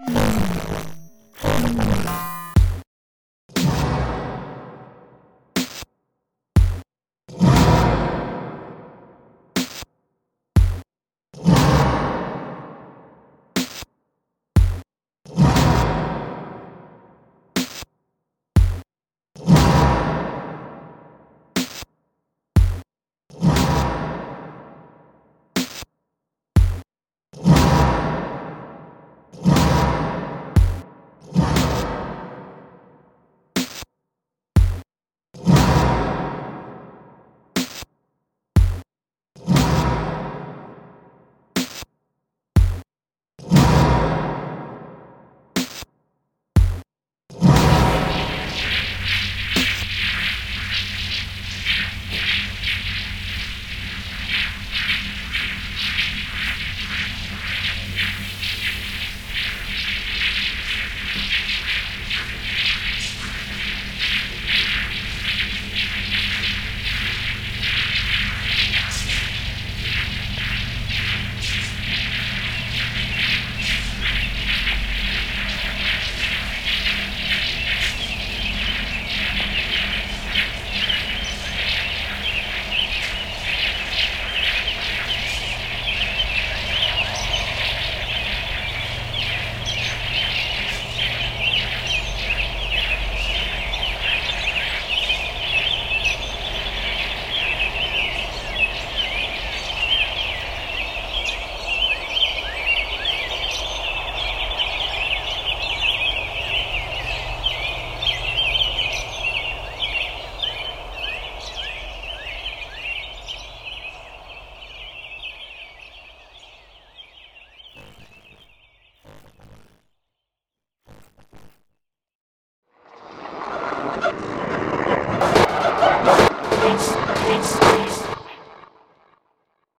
you.